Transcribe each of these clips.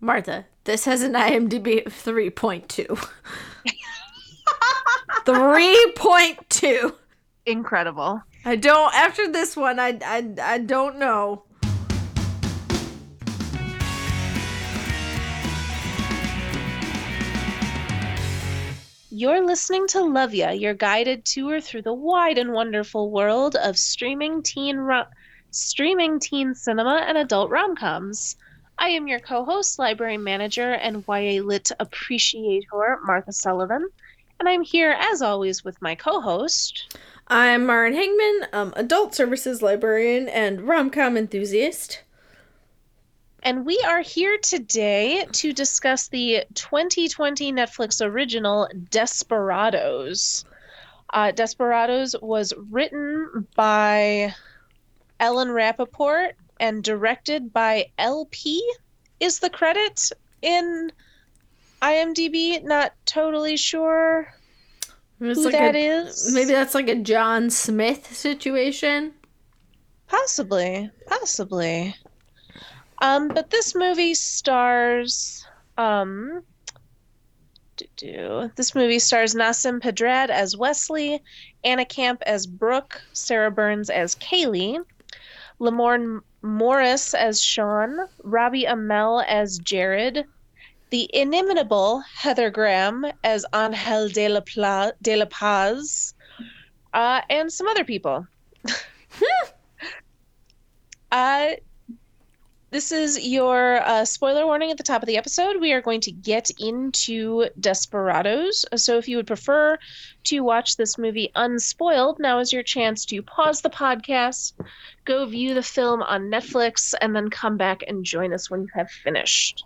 Martha, this has an IMDb of 3.2. 3.2. Incredible. I don't, after this one, I, I, I don't know. You're listening to Love Ya, your guided tour through the wide and wonderful world of streaming teen ro- streaming teen cinema and adult rom-coms. I am your co-host, library manager, and YA lit appreciator, Martha Sullivan, and I'm here as always with my co-host. I'm Marin Hangman, um, adult services librarian and rom-com enthusiast. And we are here today to discuss the 2020 Netflix original Desperados. Uh, Desperados was written by Ellen Rapoport and directed by LP, is the credit in IMDb. Not totally sure who like that a- is. Maybe that's like a John Smith situation. Possibly, possibly. Um, but this movie stars um do this movie stars Nasim Pedrad as Wesley, Anna Camp as Brooke, Sarah Burns as Kaylee, Lamorne Morris as Sean, Robbie Amell as Jared, the inimitable Heather Graham as Angel de la, Pla- de la Paz, uh, and some other people. uh, this is your uh, spoiler warning at the top of the episode. We are going to get into Desperados. So, if you would prefer to watch this movie unspoiled, now is your chance to pause the podcast, go view the film on Netflix, and then come back and join us when you have finished.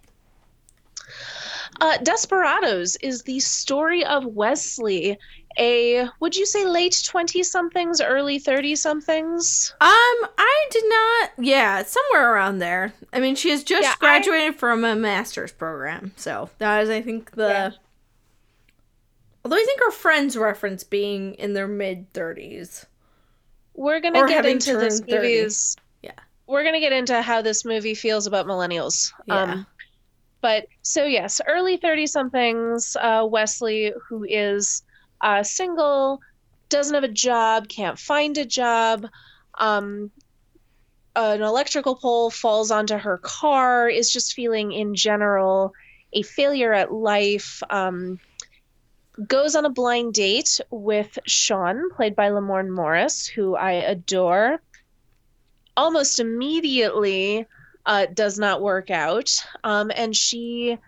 Uh, Desperados is the story of Wesley, a would you say late 20 somethings, early 30 somethings? Um, I did not. Yeah, somewhere around there. I mean, she has just Yeah, I- graduated from a master's program, so that is, I think, the. Yeah. Although I think her friends reference being in their mid thirties. We're gonna Or get into this 30. movie's. Yeah. We're gonna get into how this movie feels about millennials. Yeah. Um, but so yes, early thirty somethings. Uh, Wesley, who is uh, single, doesn't have a job, can't find a job. Um, an electrical pole falls onto her car. Is just feeling in general a failure at life. Um, goes on a blind date with Sean, played by Lamorne Morris, who I adore. Almost immediately, uh, does not work out, um, and she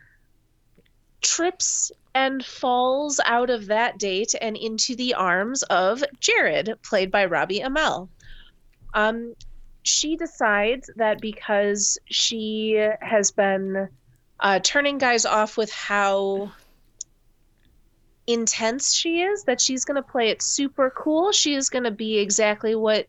trips and falls out of that date and into the arms of Jared, played by Robbie Amell. Um, she decides that because she has been uh, turning guys off with how intense she is that she's going to play it super cool. She is going to be exactly what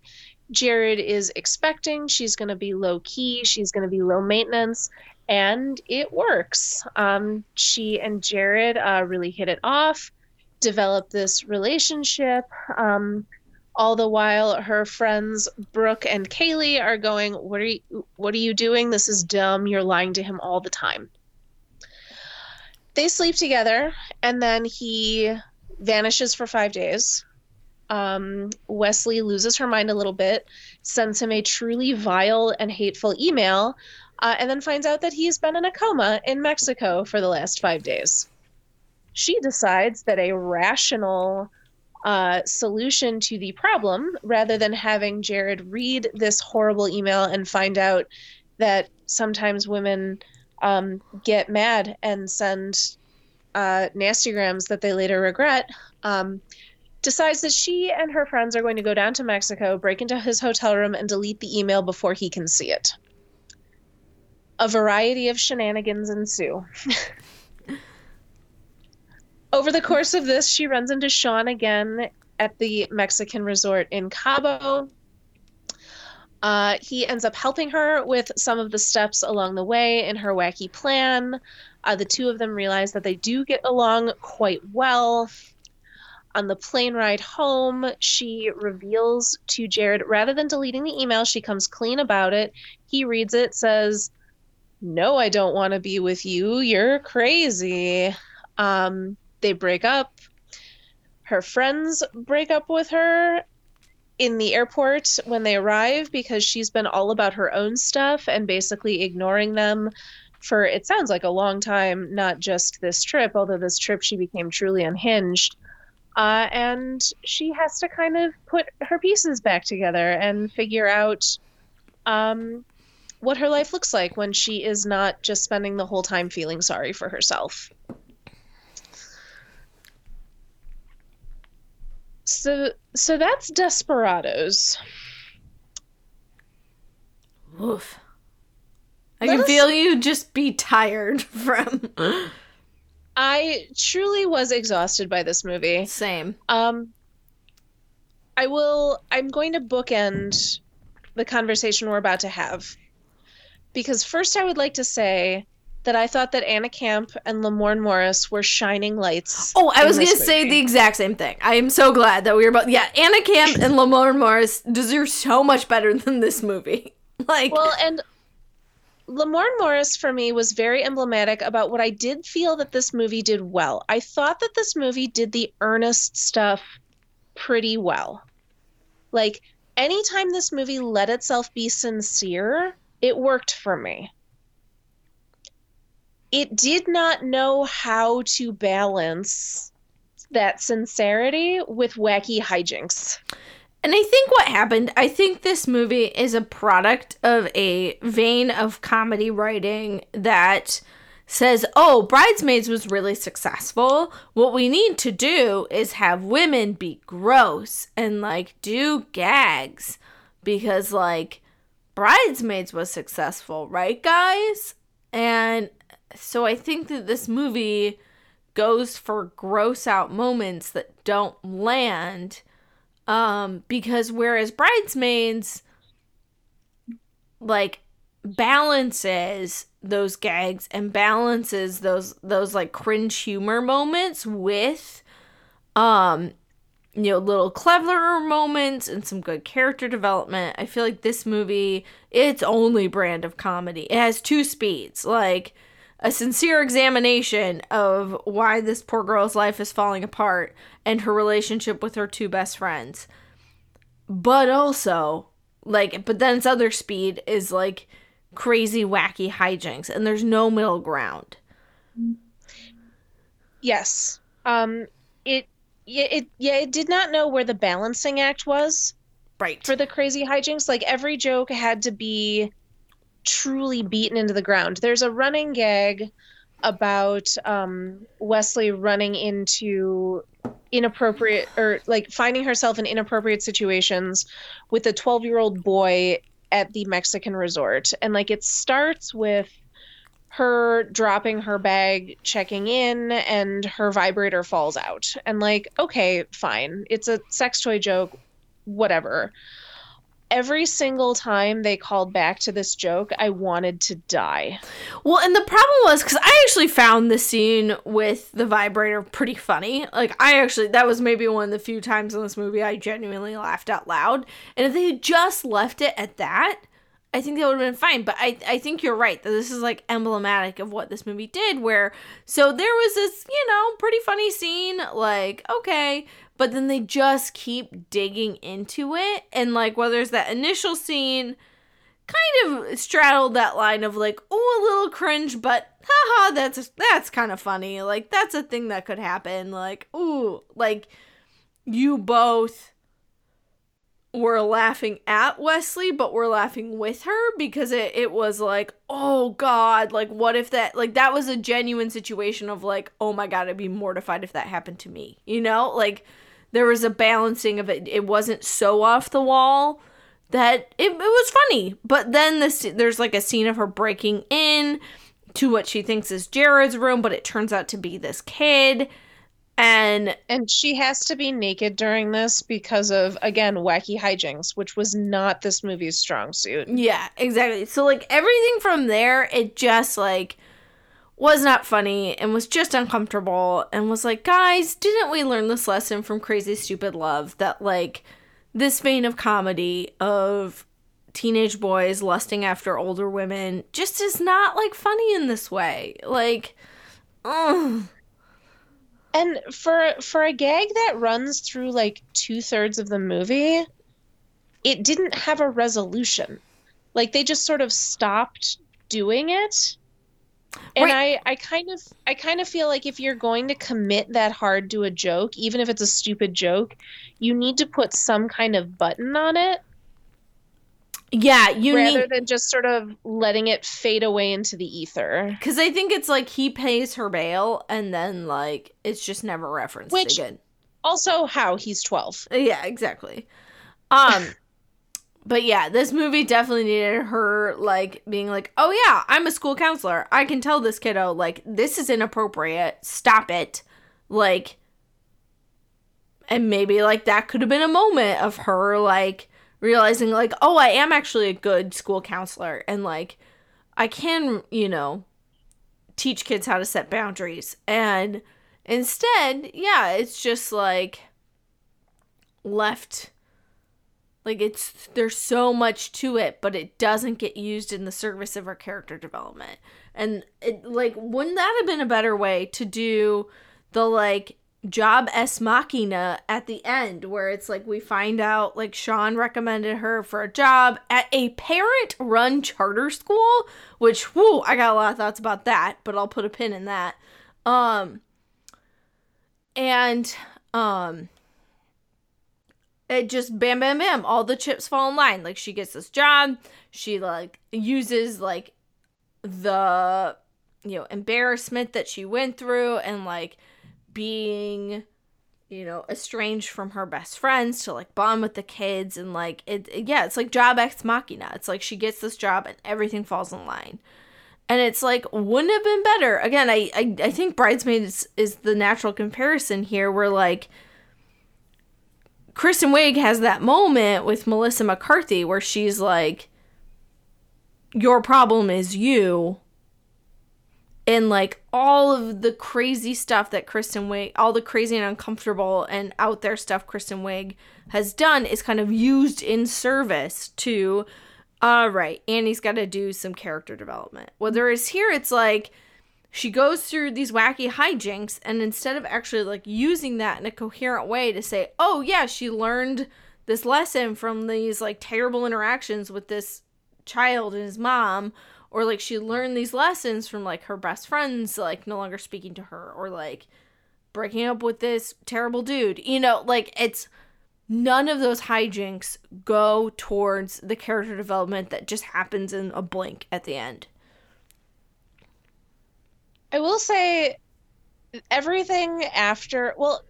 Jared is expecting. She's going to be low key, she's going to be low maintenance, and it works. Um, she and Jared uh, really hit it off, develop this relationship. Um, all the while, her friends Brooke and Kaylee are going, "What are you? What are you doing? This is dumb. You're lying to him all the time." They sleep together, and then he vanishes for five days. Um, Wesley loses her mind a little bit, sends him a truly vile and hateful email, uh, and then finds out that he's been in a coma in Mexico for the last five days. She decides that a rational uh, solution to the problem, rather than having Jared read this horrible email and find out that sometimes women um, get mad and send uh, nastygrams that they later regret, um, decides that she and her friends are going to go down to Mexico, break into his hotel room, and delete the email before he can see it. A variety of shenanigans ensue. Over the course of this, she runs into Sean again at the Mexican resort in Cabo. Uh, he ends up helping her with some of the steps along the way in her wacky plan. Uh, the two of them realize that they do get along quite well. On the plane ride home, she reveals to Jared, rather than deleting the email, she comes clean about it. He reads it, says, no, I don't want to be with you. You're crazy. Um, they break up. Her friends break up with her in the airport when they arrive because she's been all about her own stuff and basically ignoring them for it sounds like a long time, not just this trip, although this trip she became truly unhinged. Uh, and she has to kind of put her pieces back together and figure out um, what her life looks like when she is not just spending the whole time feeling sorry for herself. So so that's Desperados. Oof. I Let can us... feel you just be tired from I truly was exhausted by this movie. Same. Um I will I'm going to bookend the conversation we're about to have. Because first I would like to say that I thought that Anna Camp and Lamorne Morris were shining lights. Oh, I was going to say the exact same thing. I am so glad that we were both. Yeah, Anna Camp and Lamorne Morris deserve so much better than this movie. Like, well, and Lamorne Morris for me was very emblematic about what I did feel that this movie did well. I thought that this movie did the earnest stuff pretty well. Like, anytime this movie let itself be sincere, it worked for me it did not know how to balance that sincerity with wacky hijinks. And I think what happened, I think this movie is a product of a vein of comedy writing that says, oh, Bridesmaids was really successful. What we need to do is have women be gross and like do gags because like Bridesmaids was successful, right, guys? And so I think that this movie goes for gross out moments that don't land um because whereas bridesmaids like balances those gags and balances those those like cringe humor moments with um you know little cleverer moments and some good character development i feel like this movie its only brand of comedy it has two speeds like a sincere examination of why this poor girl's life is falling apart and her relationship with her two best friends. But also, like, but then its other speed is like crazy, wacky hijinks, and there's no middle ground. Yes. Um, it, it, yeah, it did not know where the balancing act was. Right. For the crazy hijinks. Like, every joke had to be truly beaten into the ground. There's a running gag about um, Wesley running into inappropriate or like finding herself in inappropriate situations with a 12 year old boy at the Mexican resort. And like it starts with her dropping her bag, checking in, and her vibrator falls out. And like, okay, fine. It's a sex toy joke, whatever every single time they called back to this joke, I wanted to die. Well, and the problem was because I actually found the scene with the vibrator pretty funny. Like, I actually, that was maybe one of the few times in this movie I genuinely laughed out loud. And if they had just left it at that, I think that would have been fine. But I, I think you're right that this is like emblematic of what this movie did. Where, so there was this, you know, pretty funny scene. Like, okay, but then they just keep digging into it and like whether it's that initial scene kind of straddled that line of like oh a little cringe but haha that's that's kind of funny like that's a thing that could happen like ooh like you both were laughing at Wesley, but we're laughing with her because it, it was like, oh God, like what if that like that was a genuine situation of like, oh my god, I'd be mortified if that happened to me. You know? Like there was a balancing of it. It wasn't so off the wall that it, it was funny. But then this there's like a scene of her breaking in to what she thinks is Jared's room, but it turns out to be this kid. And and she has to be naked during this because of again wacky hijinks, which was not this movie's strong suit. Yeah, exactly. So like everything from there, it just like was not funny and was just uncomfortable and was like, guys, didn't we learn this lesson from Crazy Stupid Love that like this vein of comedy of teenage boys lusting after older women just is not like funny in this way. Like, ugh. And for for a gag that runs through like two thirds of the movie, it didn't have a resolution. Like they just sort of stopped doing it. And right. I, I kind of I kind of feel like if you're going to commit that hard to a joke, even if it's a stupid joke, you need to put some kind of button on it. Yeah, you rather need... than just sort of letting it fade away into the ether. Because I think it's like he pays her bail, and then like it's just never referenced Which, again. Also, how he's twelve. Yeah, exactly. Um, but yeah, this movie definitely needed her like being like, "Oh yeah, I'm a school counselor. I can tell this kiddo like this is inappropriate. Stop it." Like and maybe like that could have been a moment of her like realizing like, "Oh, I am actually a good school counselor and like I can, you know, teach kids how to set boundaries." And instead, yeah, it's just like left like it's there's so much to it, but it doesn't get used in the service of our character development. And it like wouldn't that have been a better way to do the like job s machina at the end where it's like we find out like Sean recommended her for a job at a parent run charter school, which whoo, I got a lot of thoughts about that, but I'll put a pin in that. Um and um it just bam bam bam all the chips fall in line like she gets this job she like uses like the you know embarrassment that she went through and like being you know estranged from her best friends to like bond with the kids and like it, yeah it's like job ex machina. It's like she gets this job and everything falls in line. And it's like wouldn't have been better. Again i i, I think bridesmaids is the natural comparison here where like Kristen Wiig has that moment with Melissa McCarthy where she's like, Your problem is you. And like all of the crazy stuff that Kristen Wiig, all the crazy and uncomfortable and out there stuff Kristen Wiig has done is kind of used in service to, all right, Annie's got to do some character development. Whereas here it's like, she goes through these wacky hijinks and instead of actually like using that in a coherent way to say oh yeah she learned this lesson from these like terrible interactions with this child and his mom or like she learned these lessons from like her best friends like no longer speaking to her or like breaking up with this terrible dude. You know like it's none of those hijinks go towards the character development that just happens in a blink at the end. I will say everything after well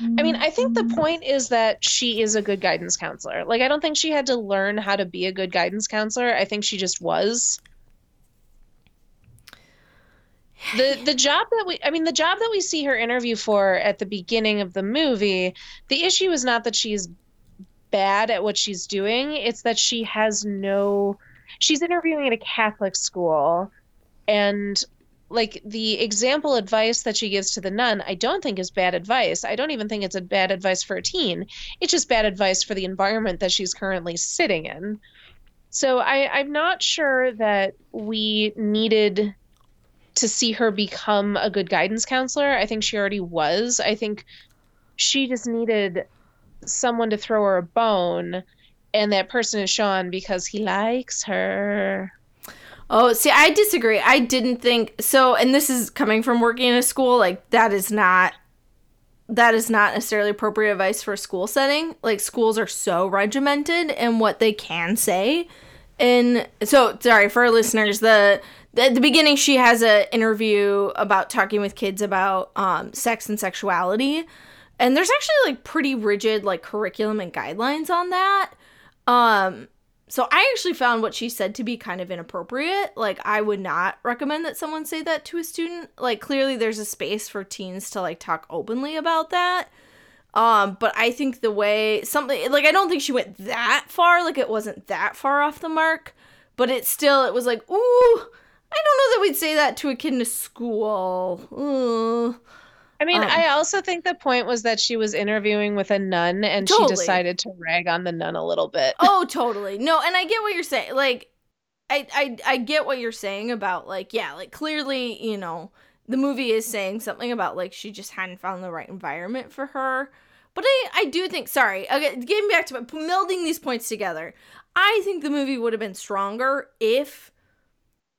I mean, I think the mm. point is that she is a good guidance counselor. Like I don't think she had to learn how to be a good guidance counselor. I think she just was. The the job that we I mean the job that we see her interview for at the beginning of the movie, the issue is not that she's bad at what she's doing, it's that she has no she's interviewing at a Catholic school and like the example advice that she gives to the nun, I don't think is bad advice. I don't even think it's a bad advice for a teen. It's just bad advice for the environment that she's currently sitting in. So I, I'm not sure that we needed to see her become a good guidance counselor. I think she already was. I think she just needed someone to throw her a bone, and that person is Sean because he likes her. Oh, see, I disagree. I didn't think so, and this is coming from working in a school. Like that is not that is not necessarily appropriate advice for a school setting. Like schools are so regimented in what they can say. And so, sorry for our listeners. The at the beginning, she has an interview about talking with kids about um, sex and sexuality, and there's actually like pretty rigid like curriculum and guidelines on that. Um, so I actually found what she said to be kind of inappropriate. Like I would not recommend that someone say that to a student. Like clearly there's a space for teens to like talk openly about that. Um, but I think the way something like I don't think she went that far, like it wasn't that far off the mark, but it still it was like, ooh, I don't know that we'd say that to a kid in a school. Ooh. I mean, Um, I also think the point was that she was interviewing with a nun and Totally. she decided to rag on the nun a little bit. oh totally no and i get what you're saying like I, I i get what you're saying about like yeah like clearly you know the movie is saying something about like she just hadn't found the right environment for her but i i do think sorry okay getting back to melding these points together i think the movie would have been stronger if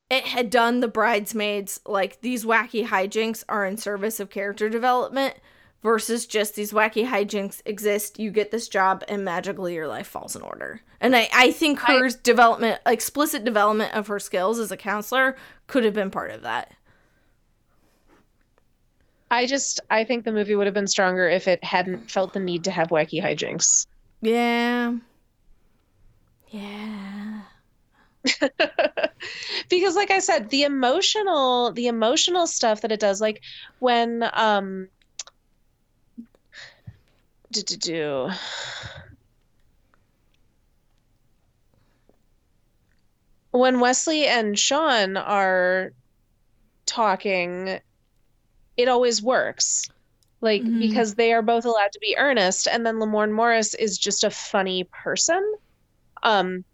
it had done the bridesmaids like these wacky hijinks are in service of character development versus just these wacky hijinks exist you get this job and magically your life falls in order. And i, I think I- her development explicit development of her skills as a counselor could have been part of that. I just I think the movie would have been stronger if it hadn't felt the need to have wacky hijinks. yeah. Yeah because like I said, the emotional the emotional stuff that it does, like when um do do do when Wesley and Sean are talking, it always works. Like Mhm. because they are both allowed to be earnest, and then Lamorne Morris is just a funny person. Um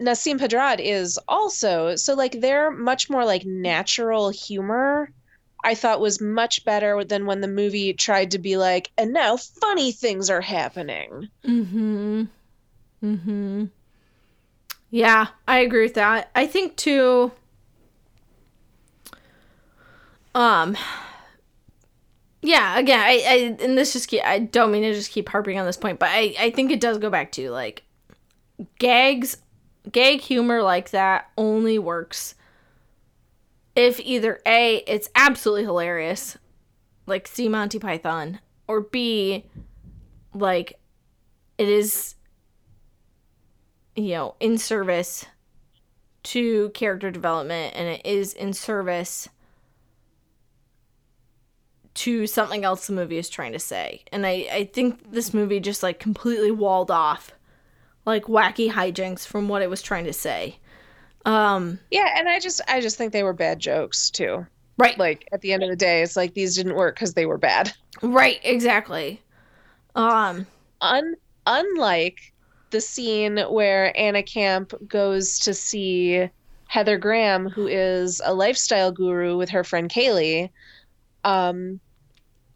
Nasim Pedrad is also so like they're much more like natural humor. I thought was much better than when the movie tried to be like, and now funny things are happening. Mm-hmm. Mm-hmm. Yeah, I agree with that. I think too. Um. Yeah, again, I, I and this just keep, I don't mean to just keep harping on this point, but I I think it does go back to like gags, gag humor like that only works if either a it's absolutely hilarious, like see Monty Python, or b like it is you know in service to character development and it is in service to something else the movie is trying to say. And i i think this movie just like completely walled off like wacky hijinks from what it was trying to say um Yeah, and I just I just think they were bad jokes too. right Like at the end of the day, it's like these didn't work because they were bad. right exactly um Un unlike the scene where Anna Camp goes to see Heather Graham, who is a lifestyle guru with her friend Kaylee. Um,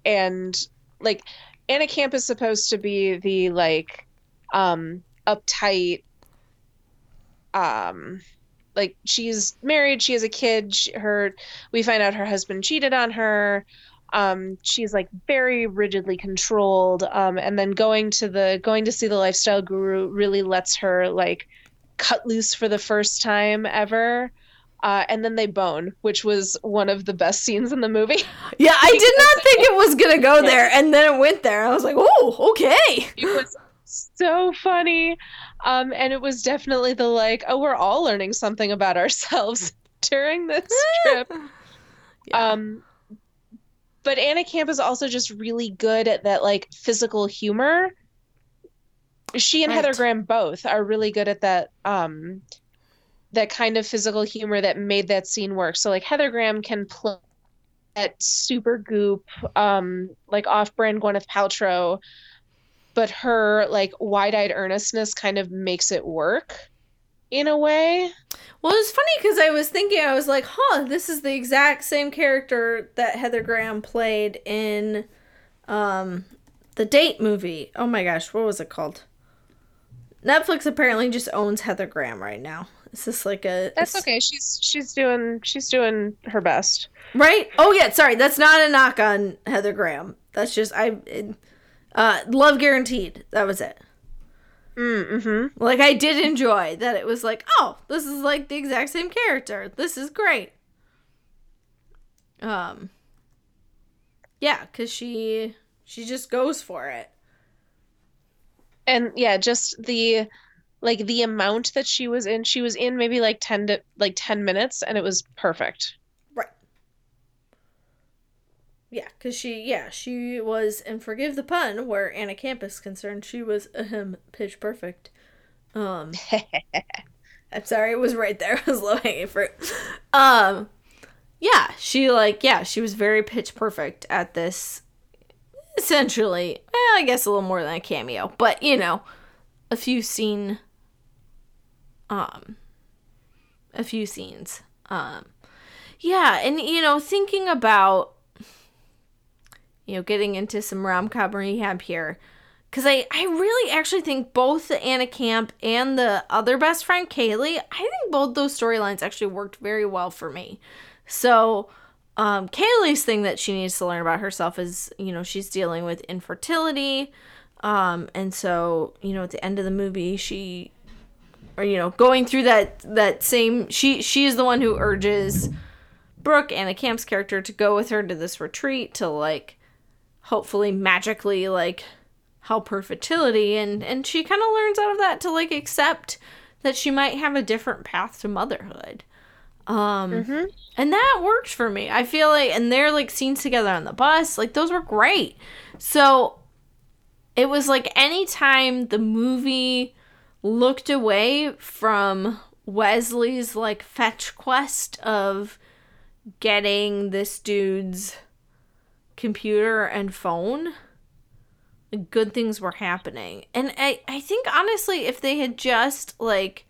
and like Anna Camp is supposed to be the like um uptight um like she's married she has a kid she, her we find out her husband cheated on her um she's like very rigidly controlled um and then going to the going to see the lifestyle guru really lets her like cut loose for the first time ever uh, and then they bone, which was one of the best scenes in the movie. yeah i did not think it was gonna go there and then it went there i was like oh okay it was so funny um and it was definitely the like oh we're all learning something about ourselves during this trip Yeah. um but anna camp is also just really good at that like physical humor she and heather Right. graham both are really good at that um that kind of physical humor that made that scene work so like heather graham can play that super goop um like off-brand gwyneth paltrow but her like wide-eyed earnestness kind of makes it work in a way Well, it's funny because I was thinking, I was like, huh, this is the exact same character that Heather Graham played in um, the Date movie. Oh my gosh, what was it called? Netflix apparently just owns Heather Graham right now. Is this like a. that's a- okay she's she's doing she's doing her best Right? Oh, yeah, sorry. That's not a knock on Heather Graham. That's just, I. It, uh, Love Guaranteed. That was it. mm-hmm Like I did enjoy that it was like, oh, this is like the exact same character. This is great. Um Yeah, cuz she she just goes for it. and yeah just the like the amount that she was in she was in maybe like 10 to like 10 minutes and it was perfect. Yeah, cuz she yeah, she was and forgive the pun where Anna Camp is concerned, she was ahem pitch perfect. Um I'm sorry, it was right there. It was low hanging fruit. Um, yeah, she like yeah, she was very pitch perfect at this. Essentially, well, I guess a little more than a cameo, but you know, a few scene, um, a few scenes, um, yeah, and you know, thinking about, you know, getting into some rom com rehab here, because I I really actually think both the Anna Camp and the other best friend Kaylee, I think both those storylines actually worked very well for me. So, um, Kaylee's thing that she needs to learn about herself is, you know, she's dealing with infertility. Um, and so, you know, at the end of the movie, she, or, you know, going through that, that same, she, she is the one who urges Brooke, Anna Camp's character, to go with her to this retreat to, like, hopefully magically, like, help her fertility. And, and she kind of learns out of that to, like, accept that she might have a different path to motherhood. Um, mm-hmm. and that worked for me. I feel like, and they're like scenes together on the bus, like those were great. So it was like anytime the movie looked away from Wesley's like fetch quest of getting this dude's computer and phone, good things were happening. And I, I think honestly, if they had just like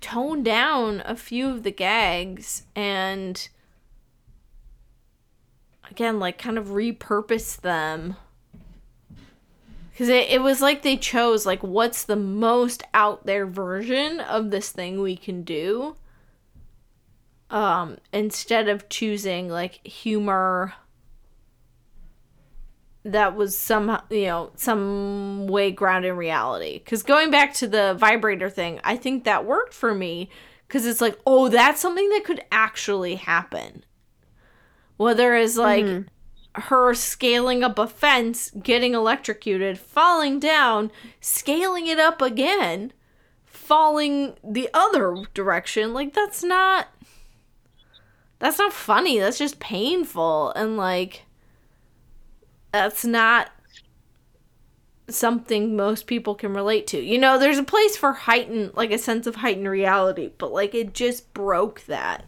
toned down a few of the gags and again like kind of repurpose them because it, it was like they chose like what's the most out there version of this thing we can do um instead of choosing like humor that was some you know some way grounded in reality. Because going back to the vibrator thing i think that worked for me because it's like oh that's something that could actually happen. Whether it's like mm-hmm. her scaling up a fence getting electrocuted falling down scaling it up again falling the other direction like that's not that's not funny. That's just painful and like that's not something most people can relate to. You know, there's a place for heightened, like a sense of heightened reality, but like it just broke that.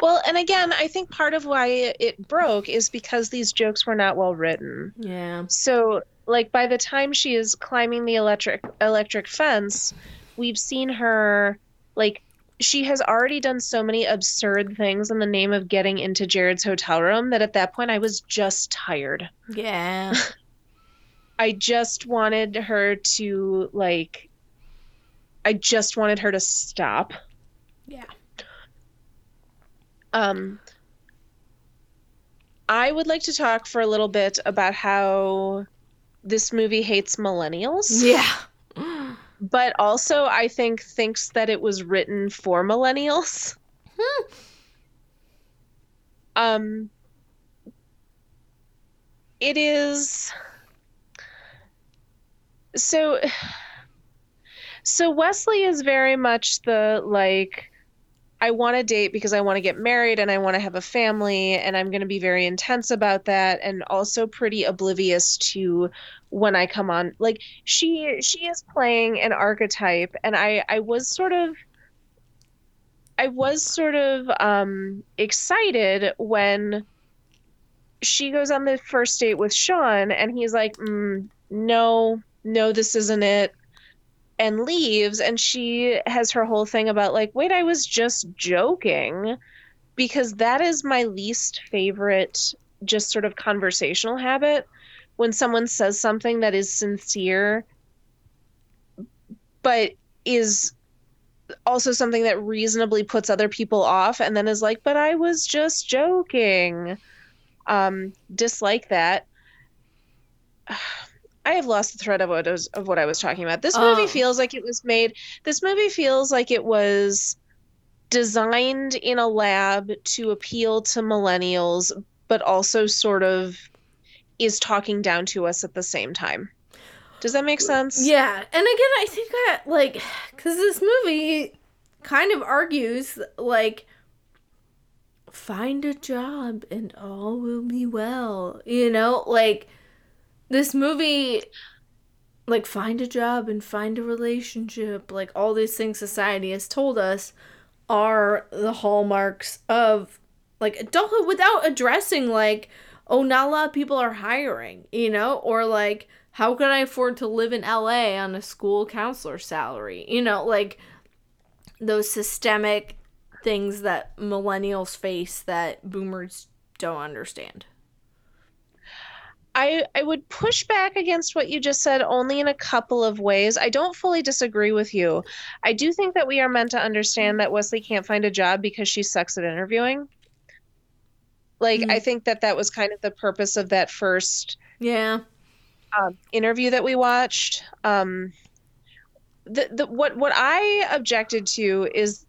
Well, and again, I think part of why it broke is because these jokes were not well written. Yeah. So, like by the time she is climbing the electric electric fence, we've seen her like she has already done so many absurd things in the name of getting into Jared's hotel room that at that point I was just tired. Yeah. I just wanted her to like I just wanted her to stop. Yeah. Um I would like to talk for a little bit about how this movie hates millennials. Yeah but also I think thinks that it was written for millennials. Hmm. Um it is so so Wesley is very much the like I want to date because I want to get married and I want to have a family and I'm going to be very intense about that and also pretty oblivious to when I come on. Like she she is playing an archetype and I I was sort of I was sort of um excited when she goes on the first date with Sean and he's like, mm, "No, no this isn't it." And leaves and she has her whole thing about like wait i was just joking because that is my least favorite just sort of conversational habit. When someone says something that is sincere but is also something that reasonably puts other people off and then is like but i was just joking. Um dislike that I have lost the thread of what was of what I was talking about. This movie oh. feels like it was made. This movie feels like it was designed in a lab to appeal to millennials, but also sort of is talking down to us at the same time. Does that make sense? Yeah. And again, I think that like cuz this movie kind of argues like find a job and all will be well. You know, like this movie like find a job and find a relationship like all these things society has told us are the hallmarks of like adulthood without addressing like oh not a lot of people are hiring you know? Or like how can i afford to live in la on a school counselor salary? You know like those systemic things that millennials face that boomers don't understand I, I would push back against what you just said only in a couple of ways. I don't fully disagree with you. I do think that we are meant to understand that Wesley can't find a job because she sucks at interviewing. Like, Mm. I think that that was kind of the purpose of that first yeah um, interview that we watched. Um, the, the what what I objected to is,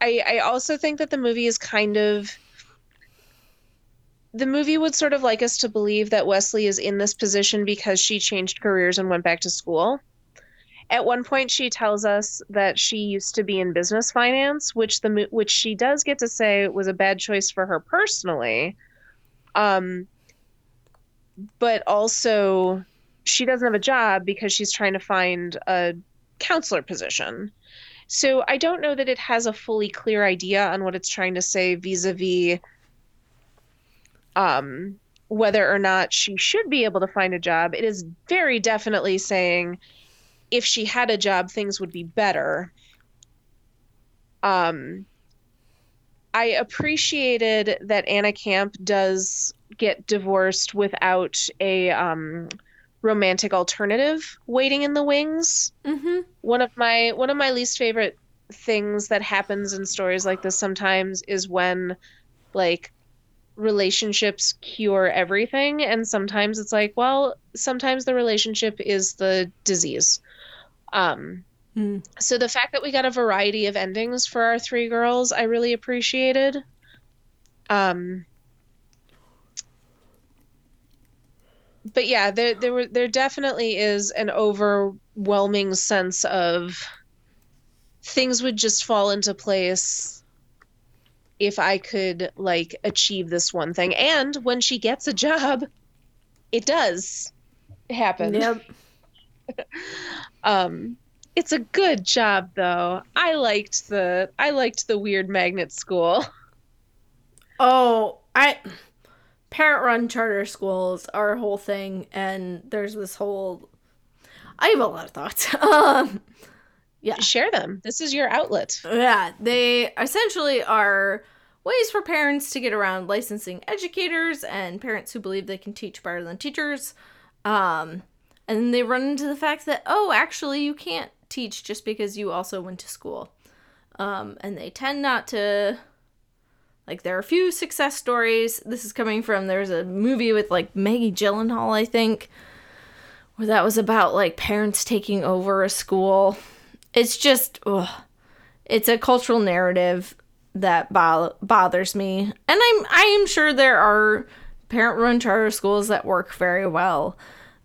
I I also think that the movie is kind of. The movie would sort of like us to believe that Wesley is in this position because she changed careers and went back to school. At one point, she tells us that she used to be in business finance, which the which she does get to say was a bad choice for her personally. Um, but also she doesn't have a job because she's trying to find a counselor position. So I don't know that it has a fully clear idea on what it's trying to say vis-a-vis um, whether or not she should be able to find a job. It is very definitely saying if she had a job, things would be better. Um, I appreciated that Anna Camp does get divorced without a um, romantic alternative waiting in the wings. mm-hmm One of my one of my least favorite things that happens in stories like this sometimes is when like relationships cure everything. And sometimes it's like well sometimes the relationship is the disease. Um Mm. so the fact that we got a variety of endings for our three girls i really appreciated. Um but yeah there there were there definitely is an overwhelming sense of things would just fall into place if i could like achieve this one thing. And when she gets a job it does happen. Yep. Um it's a good job though. I liked the i liked the weird magnet school. Oh, I parent run charter schools are a whole thing and there's this whole I have a lot of thoughts. Um share them this is your outlet yeah, they essentially are ways for parents to get around licensing educators and parents who believe they can teach better than teachers. Um and they run into the fact that oh, actually you can't teach just because you also went to school. Um and they tend not to like there are a few success stories. This is coming from there's a movie with like Maggie Gyllenhaal, I think, where that was about like parents taking over a school. It's just ugh. it's a cultural narrative that bo- bothers me. And I'm I am sure there are parent-run charter schools that work very well.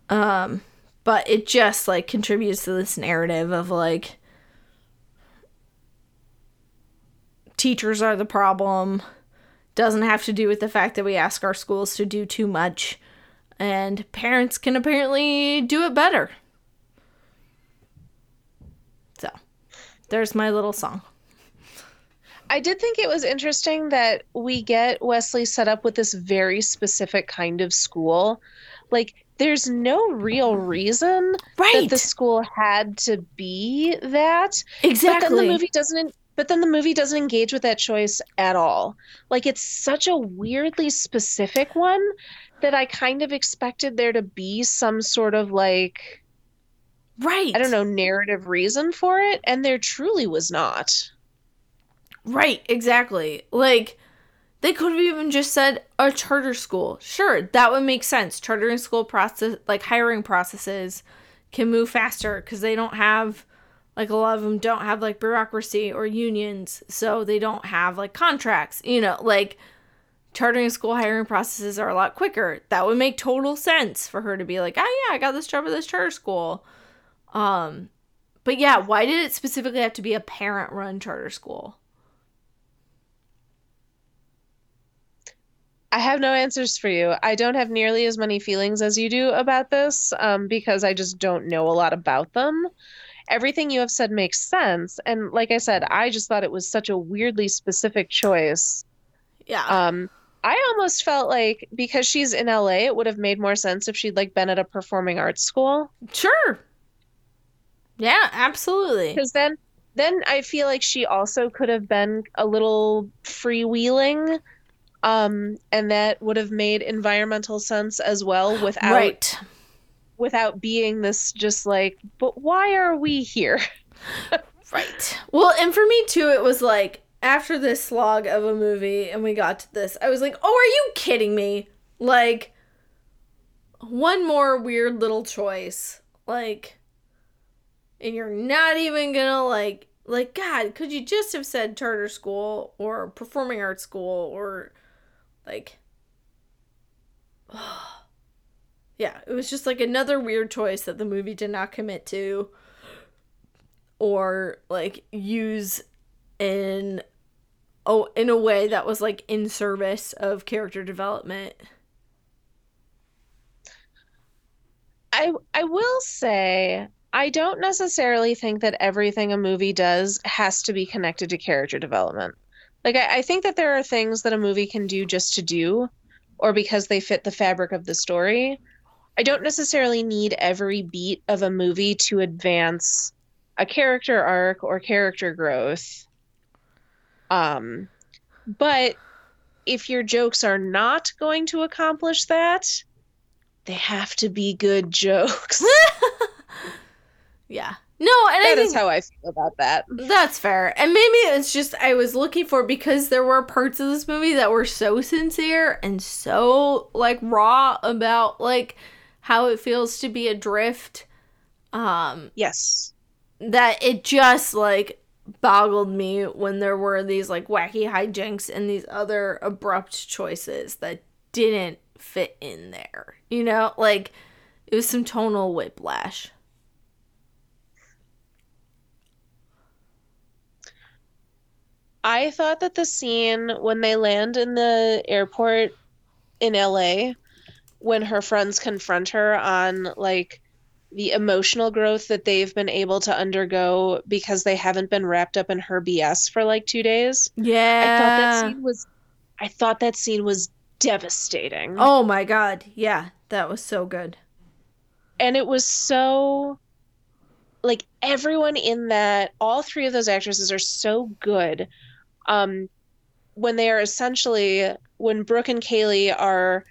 Um but it just like contributes to this narrative of like teachers are the problem doesn't have to do with the fact that we ask our schools to do too much and parents can apparently do it better so there's my little song I did think it was interesting that we get Wesley set up with this very specific kind of school. Like, there's no real reason right that the school had to be that. Exactly. But then the movie doesn't. But then the movie doesn't engage with that choice at all. Like, it's such a weirdly specific one that I kind of expected there to be some sort of like right I don't know narrative reason for it, and there truly was not. Right, exactly. Like they could have even just said a charter school. Sure, that would make sense. Chartering school process like hiring processes can move faster cuz they don't have like a lot of them don't have like bureaucracy or unions, so they don't have like contracts. You know, like chartering school hiring processes are a lot quicker. That would make total sense for her to be like, "Oh yeah, I got this job at this charter school." Um but yeah, why did it specifically have to be a parent run charter school? I have no answers for you. I don't have nearly as many feelings as you do about this um, because I just don't know a lot about them. everything you have said makes sense. And like I said, I just thought it was such a weirdly specific choice. Yeah. Um, I almost felt like because she's in LA, it would have made more sense if she'd like been at a performing arts school. Sure. Yeah, absolutely. Because then, then I feel like she also could have been a little freewheeling, um, and that would have made environmental sense as well without right. without being this just like. But why are we here? right. Well, and for me too, it was like after this slog of a movie and we got to this, I was like, oh, are you kidding me? Like, one more weird little choice. Like, and you're not even gonna, like, like, God, could you just have said charter school or performing arts school or, like, yeah, it was just like another weird choice that the movie did not commit to or like use in oh in a way that was like in service of character development. I I will say I don't necessarily think that everything a movie does has to be connected to character development. Like I, I think that there are things that a movie can do just to do, or because they fit the fabric of the story. I don't necessarily need every beat of a movie to advance a character arc or character growth. Um, but if your jokes are not going to accomplish that, they have to be good jokes. yeah. No, and that I think is how I feel about that. that's fair. And maybe it's just I was looking for because there were parts of this movie that were so sincere and so like raw about like how it feels to be adrift. Um Yes. that it just like boggled me when there were these like wacky hijinks and these other abrupt choices that didn't fit in there. You know, like it was some tonal whiplash. I thought that the scene when they land in the airport in LA, when her friends confront her on like the emotional growth that they've been able to undergo because they haven't been wrapped up in her BS for like two days. Yeah. I thought that scene was I thought that scene was devastating. Oh my god. Yeah, that was so good. and it was so like everyone in that all three of those actresses are so good um when they are essentially when brooke and kaylee are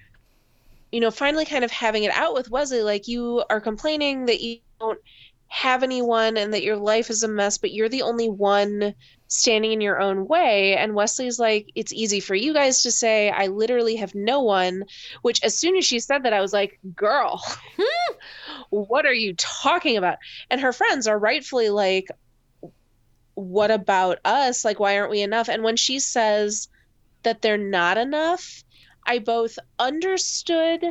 you know finally kind of having it out with wesley like you are complaining that you don't have anyone and that your life is a mess but you're the only one standing in your own way. And wesley's like it's easy for you guys to say i literally have no one which as soon as she said that i was like girl what are you talking about? And her friends are rightfully like what about us? Like why aren't we enough? And when she says that they're not enough i both understood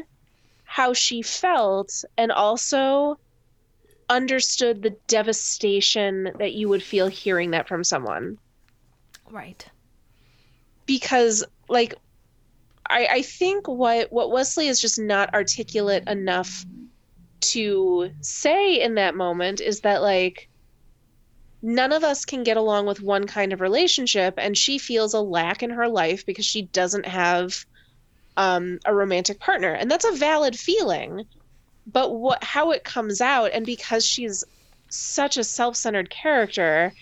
how she felt and also understood the devastation that you would feel hearing that from someone. Right. because like I, I think what what Wesley is just not articulate enough to say in that moment is that like none of us can get along with one kind of relationship and she feels a lack in her life because she doesn't have um, a romantic partner. And that's a valid feeling but what how it comes out and because she's such a self-centered character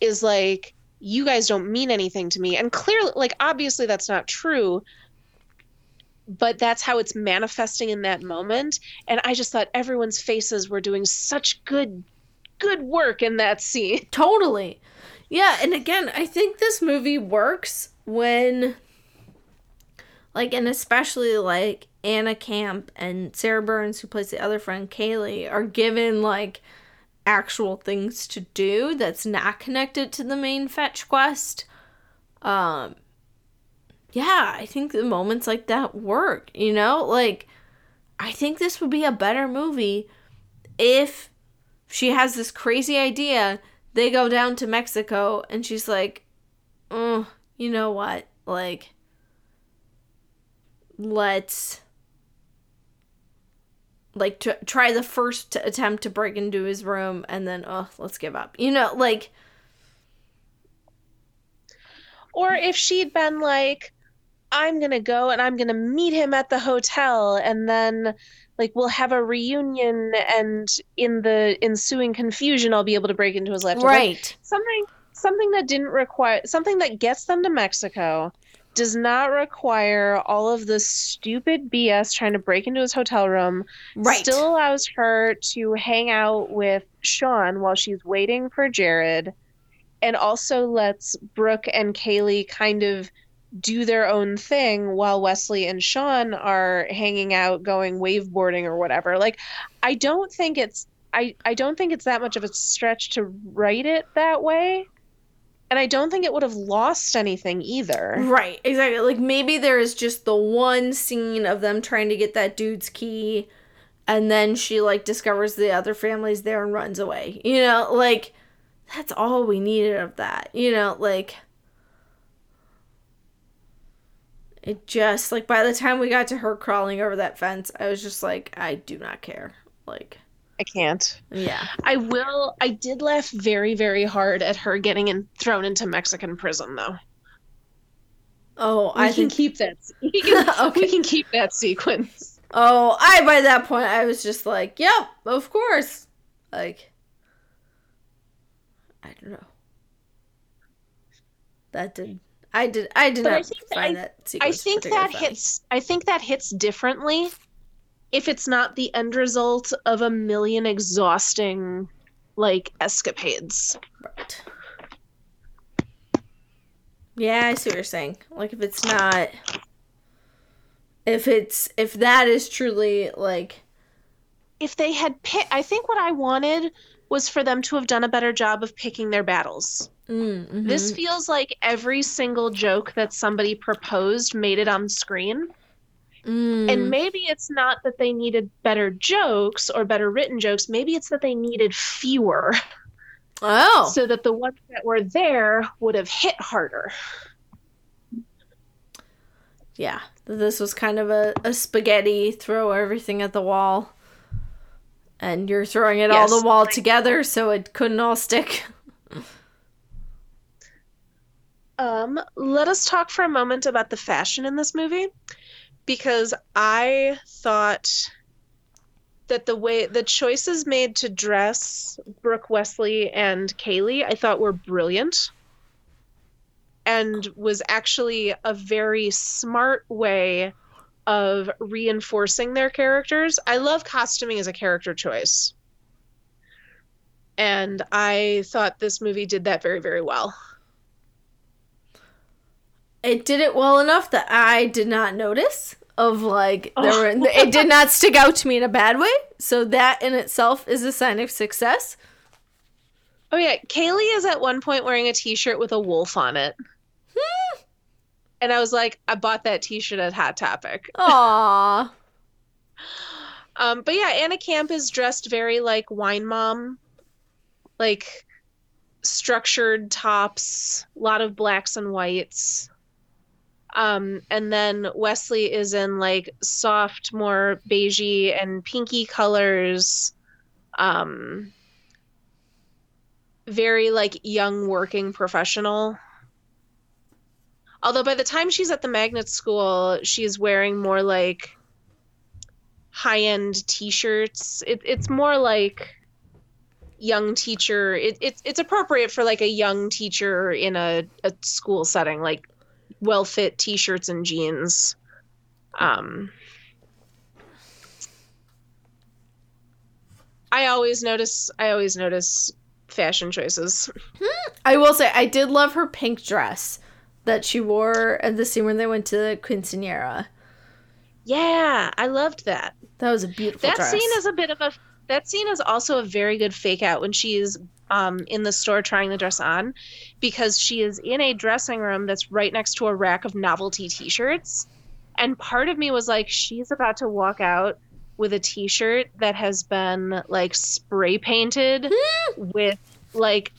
is like you guys don't mean anything to me. And clearly like obviously that's not true but that's how it's manifesting in that moment. And i just thought everyone's faces were doing such good good work in that scene Totally. Yeah, and again, I think this movie works when like and especially like Anna Camp and Sarah Burns who plays the other friend Kaylee are given like actual things to do that's not connected to the main fetch quest. Um yeah, I think the moments like that work, you know? Like I think this would be a better movie if she has this crazy idea. They go down to Mexico and she's like, oh, you know what? Like, let's like to try the first attempt to break into his room and then oh let's give up you know like or if she'd been like i'm gonna go and i'm gonna meet him at the hotel and then like we'll have a reunion and in the ensuing confusion i'll be able to break into his laptop Like, right. something something that didn't require something that gets them to mexico does not require all of the stupid bs trying to break into his hotel room. Right. Still allows her to hang out with sean while she's waiting for jared and also lets brooke and kaylee kind of do their own thing while wesley and sean are hanging out going waveboarding or whatever like i don't think it's I, I don't think it's that much of a stretch to write it that way and I don't think it would have lost anything either. Right, exactly. Like maybe there is just the one scene of them trying to get that dude's key and then she like discovers the other family's there and runs away. You know, like that's all we needed of that. You know, like it just like by the time we got to her crawling over that fence, I was just like I do not care. Like I can't. yeah. I will. I did laugh very, very hard at her getting in, thrown into Mexican prison, though. Oh, We I can think keep that. We can, Okay. we can keep that sequence. Oh, I by that point I was just like, "Yep, of course." Like I don't know. That did I did I did But I not think- find I- that I think that funny. hits. I think that hits differently if it's not the end result of a million exhausting, like escapades. Right. Yeah, I see what you're saying. Like if it's not if it's if that is truly like If they had picked, I think what I wanted was for them to have done a better job of picking their battles. Mm, mhm. This feels like every single joke that somebody proposed made it on screen. Mm, And maybe it's not that they needed better jokes or better written jokes. Maybe it's that they needed fewer oh so that the ones that were there would have hit harder. yeah this was kind of a, a spaghetti throw everything at the wall and you're throwing it all the wall together so it couldn't all stick Um, let us talk for a moment about the fashion in this movie because I thought that the way the choices made to dress Brooke Wesley and Kaylee I thought were brilliant and was actually a very smart way of reinforcing their characters. I love costuming as a character choice. And I thought this movie did that very, very well. It did it well enough that i did not notice of like there Oh. were, it did not stick out to me in a bad way so that in itself is a sign of success Oh yeah, Kaylee is at one point wearing a T-shirt with a wolf on it, and I was like, I bought that T-shirt at Hot Topic. Aww. Um, but yeah, Anna Camp is dressed very like wine mom, like structured tops, a lot of blacks and whites. Um, and then Wesley is in like soft, more beigey and pinky colors. Um, very like young working professional. Although by the time she's at the magnet school, she's wearing more like high end t-shirts. It, it's more like young teacher. It, it's it's appropriate for like a young teacher in a, a school setting, like well fit t-shirts and jeans. Um, I always notice. I always notice fashion choices. I will say I did love her pink dress that she wore at the scene when they went to the quinceanera. Yeah, I loved that. That was a beautiful that dress. scene is a bit of a that scene is also a very good fake out when she's um, in the store trying the dress on because she is in a dressing room that's right next to a rack of novelty t-shirts and part of me was like she's about to walk out with a t-shirt that has been like spray painted with like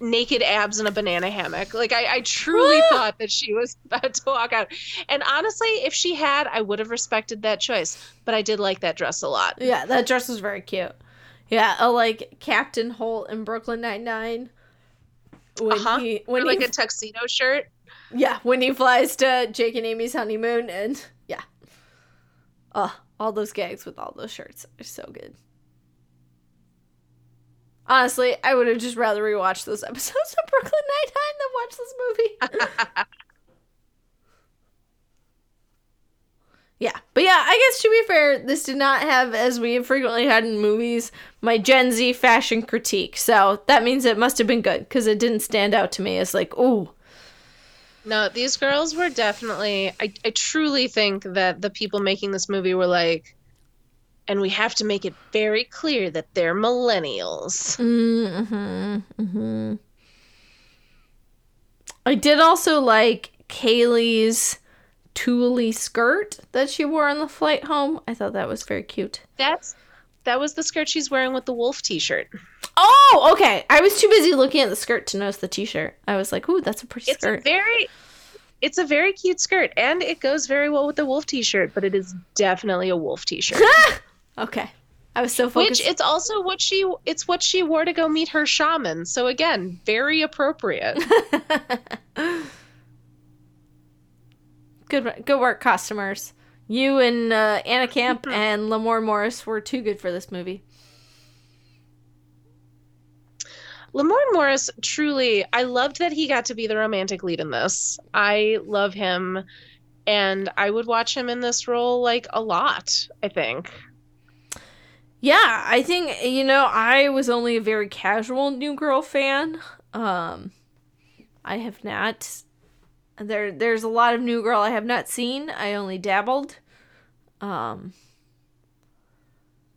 naked abs in a banana hammock. Like I, I truly thought that she was about to walk out. And honestly, if she had, I would have respected that choice. But I did like that dress a lot. Yeah, that dress was very cute. Yeah, uh, like Captain Holt in Brooklyn Nine Nine. When Uh-huh. he Or when like he a tuxedo shirt. yeah when he flies to Jake and Amy's honeymoon and yeah, oh all those gags with all those shirts are so good. Honestly, I would have just rather rewatched those episodes of Brooklyn Nine Nine than watch this movie. Yeah, but yeah, I guess to be fair, this did not have, as we have frequently had in movies, my Gen Z fashion critique. So that means it must have been good because it didn't stand out to me as like, ooh, No, these girls were definitely. I, I truly think that the people making this movie were like, and we have to make it very clear that they're millennials. mm-hmm, mm-hmm. I did also like Kaylee's tulle skirt that she wore on the flight home. I thought that was very cute. That's that was the skirt she's wearing with the wolf T-shirt. Oh, okay. I was too busy looking at the skirt to notice the t-shirt. I was like, ooh, that's a pretty It's skirt. very, it's a very cute skirt, and it goes very well with the wolf T-shirt. But it is definitely a wolf T-shirt. okay. I was so Which focused. it's also what she it's what she wore to go meet her shaman. So again, very appropriate. good, good work, costumers. You and uh, Anna Camp and Lamorne Morris were too good for this movie. Lamorne Morris truly I loved that he got to be the romantic lead in this. I love him and I would watch him in this role like a lot, I think. Yeah, I think you know I was only a very casual New Girl fan. Um, I have not. There, there's a lot of New Girl I have not seen. I only dabbled. Um,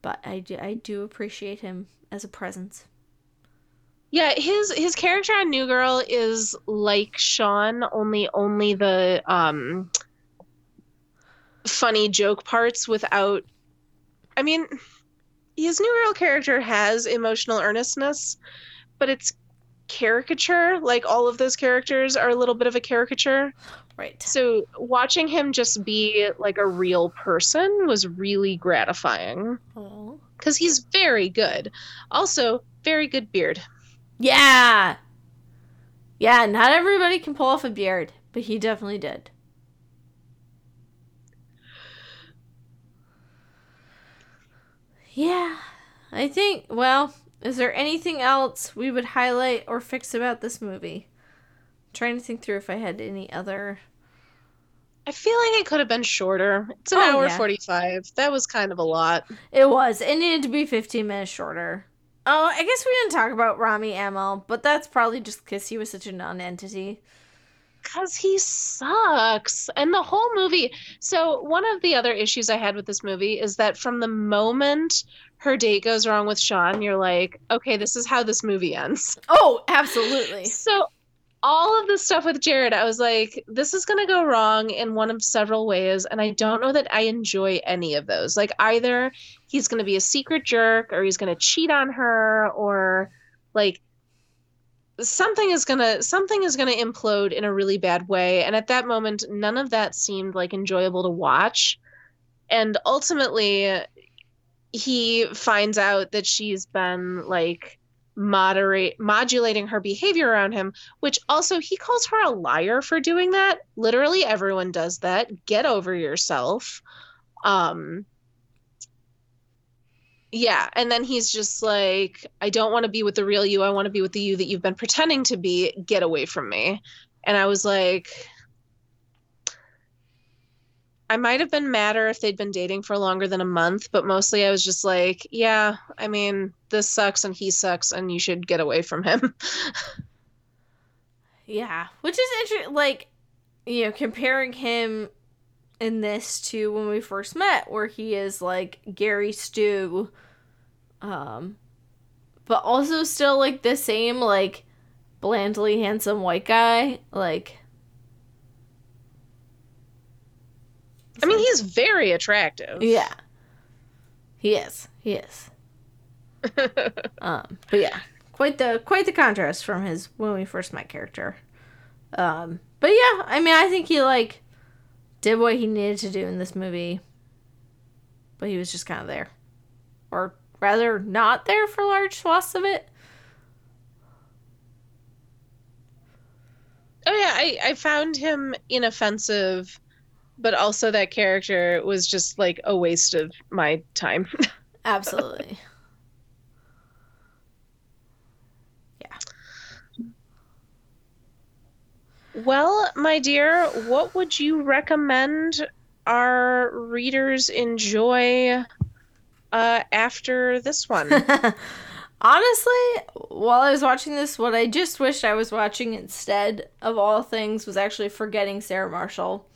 but I do, I do appreciate him as a presence. Yeah, his his character on New Girl is like Sean, only only the um funny joke parts without I mean his New Girl character has emotional earnestness, but it's caricature. Like all of those characters are a little bit of a caricature. Right. So watching him just be like a real person was really gratifying because he's very good. Also, very good beard. Yeah. Yeah, not everybody can pull off a beard, but he definitely did. Yeah. I think, well, is there anything else we would highlight or fix about this movie? I'm trying to think through if I had any other. I feel like it could have been shorter. It's an Oh, hour yeah. 45. That was kind of a lot. It was. It needed to be 15 minutes shorter. Oh, I guess we didn't talk about Robbie Amell, but that's probably just because he was such a non entity. Because he sucks. And the whole movie. So, one of the other issues I had with this movie is that from the moment her date goes wrong with Sean, you're like, okay, this is how this movie ends. Oh, absolutely. So, all of the stuff with Jared, I was like, this is going to go wrong in one of several ways. And I don't know that I enjoy any of those. Like, either he's going to be a secret jerk or he's going to cheat on her or like something is going to something is going to implode in a really bad way and at that moment none of that seemed like enjoyable to watch and ultimately he finds out that she's been like moderate modulating her behavior around him which also he calls her a liar for doing that. Literally everyone does that. Get over yourself. Um yeah and then he's just like i don't want to be with the real you. I want to be with the you that you've been pretending to be. Get away from me. And i was like i might have been madder if they'd been dating for longer than a month but mostly i was just like yeah i mean this sucks and he sucks and you should get away from him Yeah, which is interesting. Like, you know, comparing him in this to when we first met, where he is like Gary Stu, um, but also still like the same like blandly handsome white guy. Like, i mean he's very attractive yeah, he is. He is. um, but yeah, quite the quite the contrast from his when we first met character. Um, but yeah, I mean, I think he like did what he needed to do in this movie, but he was just kind of there, or rather, not there for large swaths of it. Oh yeah, I I found him inoffensive, but also that character was just like a waste of my time. Absolutely. Yeah. Well, my dear, what would you recommend our readers enjoy uh, after this one? Honestly, while I was watching this, what I just wished I was watching instead of all things was actually Forgetting Sarah Marshall,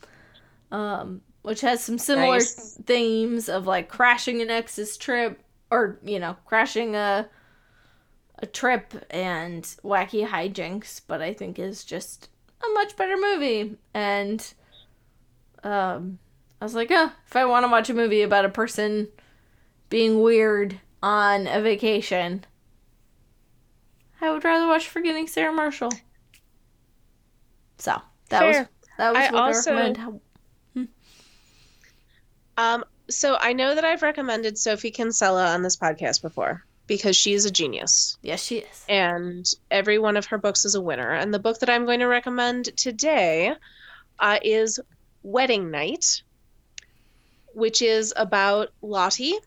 um, which has some similar Nice. themes of like crashing an ex's trip, or you know, crashing a a trip and wacky hijinks. But I think is just a much better movie, and um, I was like, oh, if I want to watch a movie about a person being weird on a vacation. I would rather watch Forgetting Sarah Marshall. So that was that was I what also- I recommend. Um, so I know that I've recommended Sophie Kinsella on this podcast before because she is a genius. Yes, she is. and every one of her books is a winner. And the book that I'm going to recommend today uh, is Wedding Night, which is about Lottie,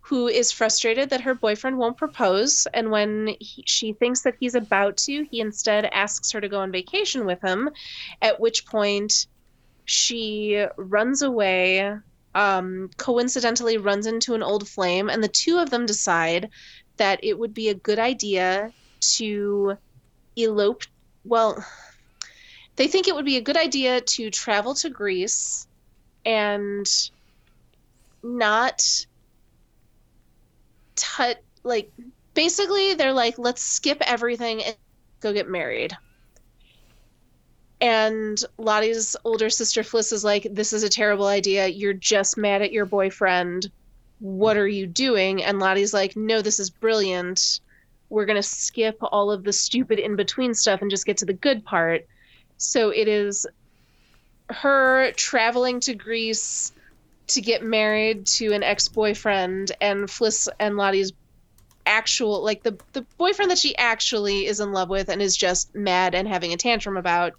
who is frustrated that her boyfriend won't propose. And when he, she thinks that he's about to, he instead asks her to go on vacation with him, at which point she runs away. Um, coincidentally, runs into an old flame, and the two of them decide that it would be a good idea to elope. Well, they think it would be a good idea to travel to Greece and not tut like basically they're like let's skip everything and go get married. And Lottie's older sister Fliss is like, This is a terrible idea. You're just mad at your boyfriend. What are you doing? And Lottie's like, No, this is brilliant. We're going to skip all of the stupid in between stuff and just get to the good part. So it is her traveling to Greece to get married to an ex boyfriend, and Fliss and Lottie's actual like the the boyfriend that she actually is in love with and is just mad and having a tantrum about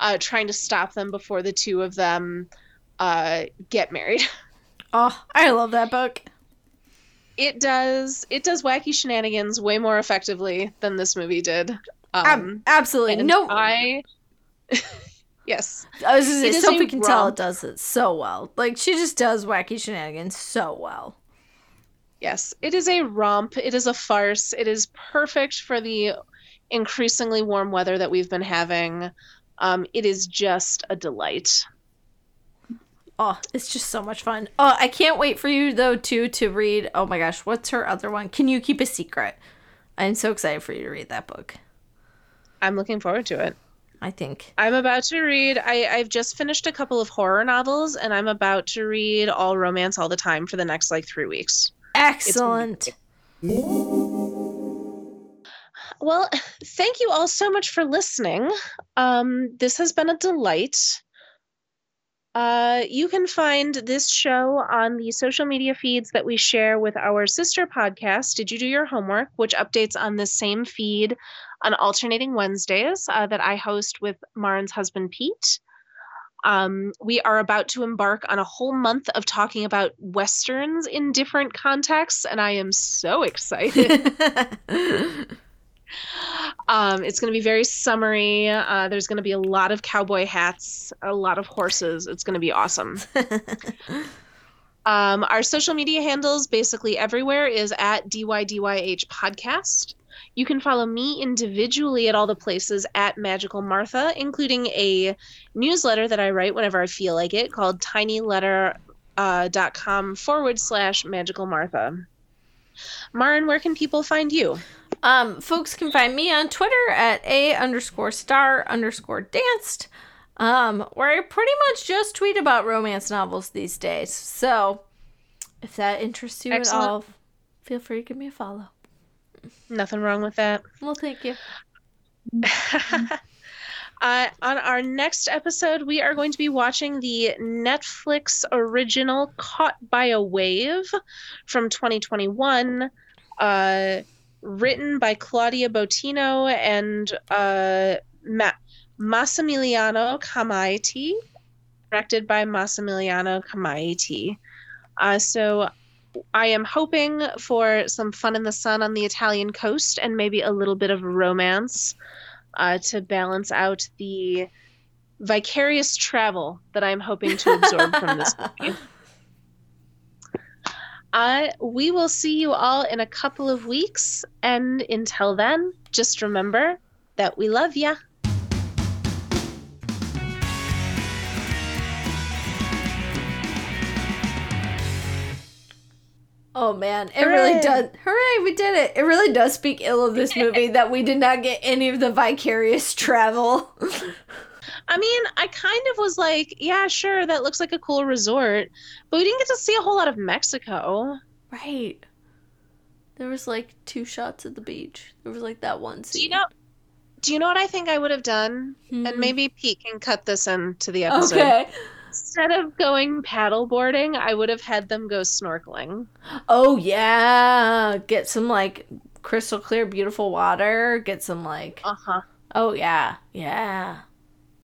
uh trying to stop them before the two of them uh get married Oh, I love that book. it does it does wacky shenanigans way more effectively than this movie did um Ab- absolutely. No, i yes I was just it Sophie a Kinsella romp. does it so well. Like she just does wacky shenanigans so well. Yes, it is a romp. It is a farce. It is perfect for the increasingly warm weather that we've been having. Um, it is just a delight. Oh, it's just so much fun. Oh, I can't wait for you though too to read. Oh my gosh, what's her other one? Can you keep a secret? I'm so excited for you to read that book. I'm looking forward to it. I think. I'm about to read. I, I've just finished a couple of horror novels, and I'm about to read all romance all the time for the next like three weeks. Excellent. Well, thank you all so much for listening. Um, this has been a delight. Uh, you can find this show on the social media feeds that we share with our sister podcast, Did You Do Your Homework, which updates on the same feed on alternating Wednesdays uh, that I host with Marin's husband, Pete. Um, we are about to embark on a whole month of talking about Westerns in different contexts, and I am so excited. Um, it's going to be very summery. Uh, there's going to be a lot of cowboy hats, a lot of horses. It's going to be awesome. Um, our social media handles, basically everywhere, is at DYDYH Podcast. You can follow me individually at all the places at Magical Martha, including a newsletter that I write whenever I feel like it called tinyletter.com uh, dot com forward slash Magical Martha. Marin, where can people find you? Um, folks can find me on Twitter at a underscore star underscore danced, um, where I pretty much just tweet about romance novels these days. So, if that interests you Excellent. at all, feel free to give me a follow. Nothing wrong with that. Well, thank you. uh, on our next episode, we are going to be watching the Netflix original Caught by a Wave from 2021, uh, written by Claudia Botino and uh, Ma- Massimiliano Camaiti, directed by Massimiliano Camaiti. Uh, so I am hoping for some fun in the sun on the Italian coast and maybe a little bit of romance uh, to balance out the vicarious travel that I'm hoping to absorb from this movie. Uh, we will see you all in a couple of weeks, and until then, just remember that we love ya. Oh man, it really does. Hooray, we did it! It really does speak ill of this movie that we did not get any of the vicarious travel. I mean, I kind of was like, yeah, sure, that looks like a cool resort, but we didn't get to see a whole lot of Mexico. right. There was like two shots at the beach. There was like that one scene. Do you know? Do you know what I think I would have done? Hmm. And maybe Pete can cut this into the episode. Okay. Instead of going paddle boarding, I would have had them go snorkeling. Oh yeah, get some like crystal clear, beautiful water. Get some like. Uh huh. Oh yeah, yeah.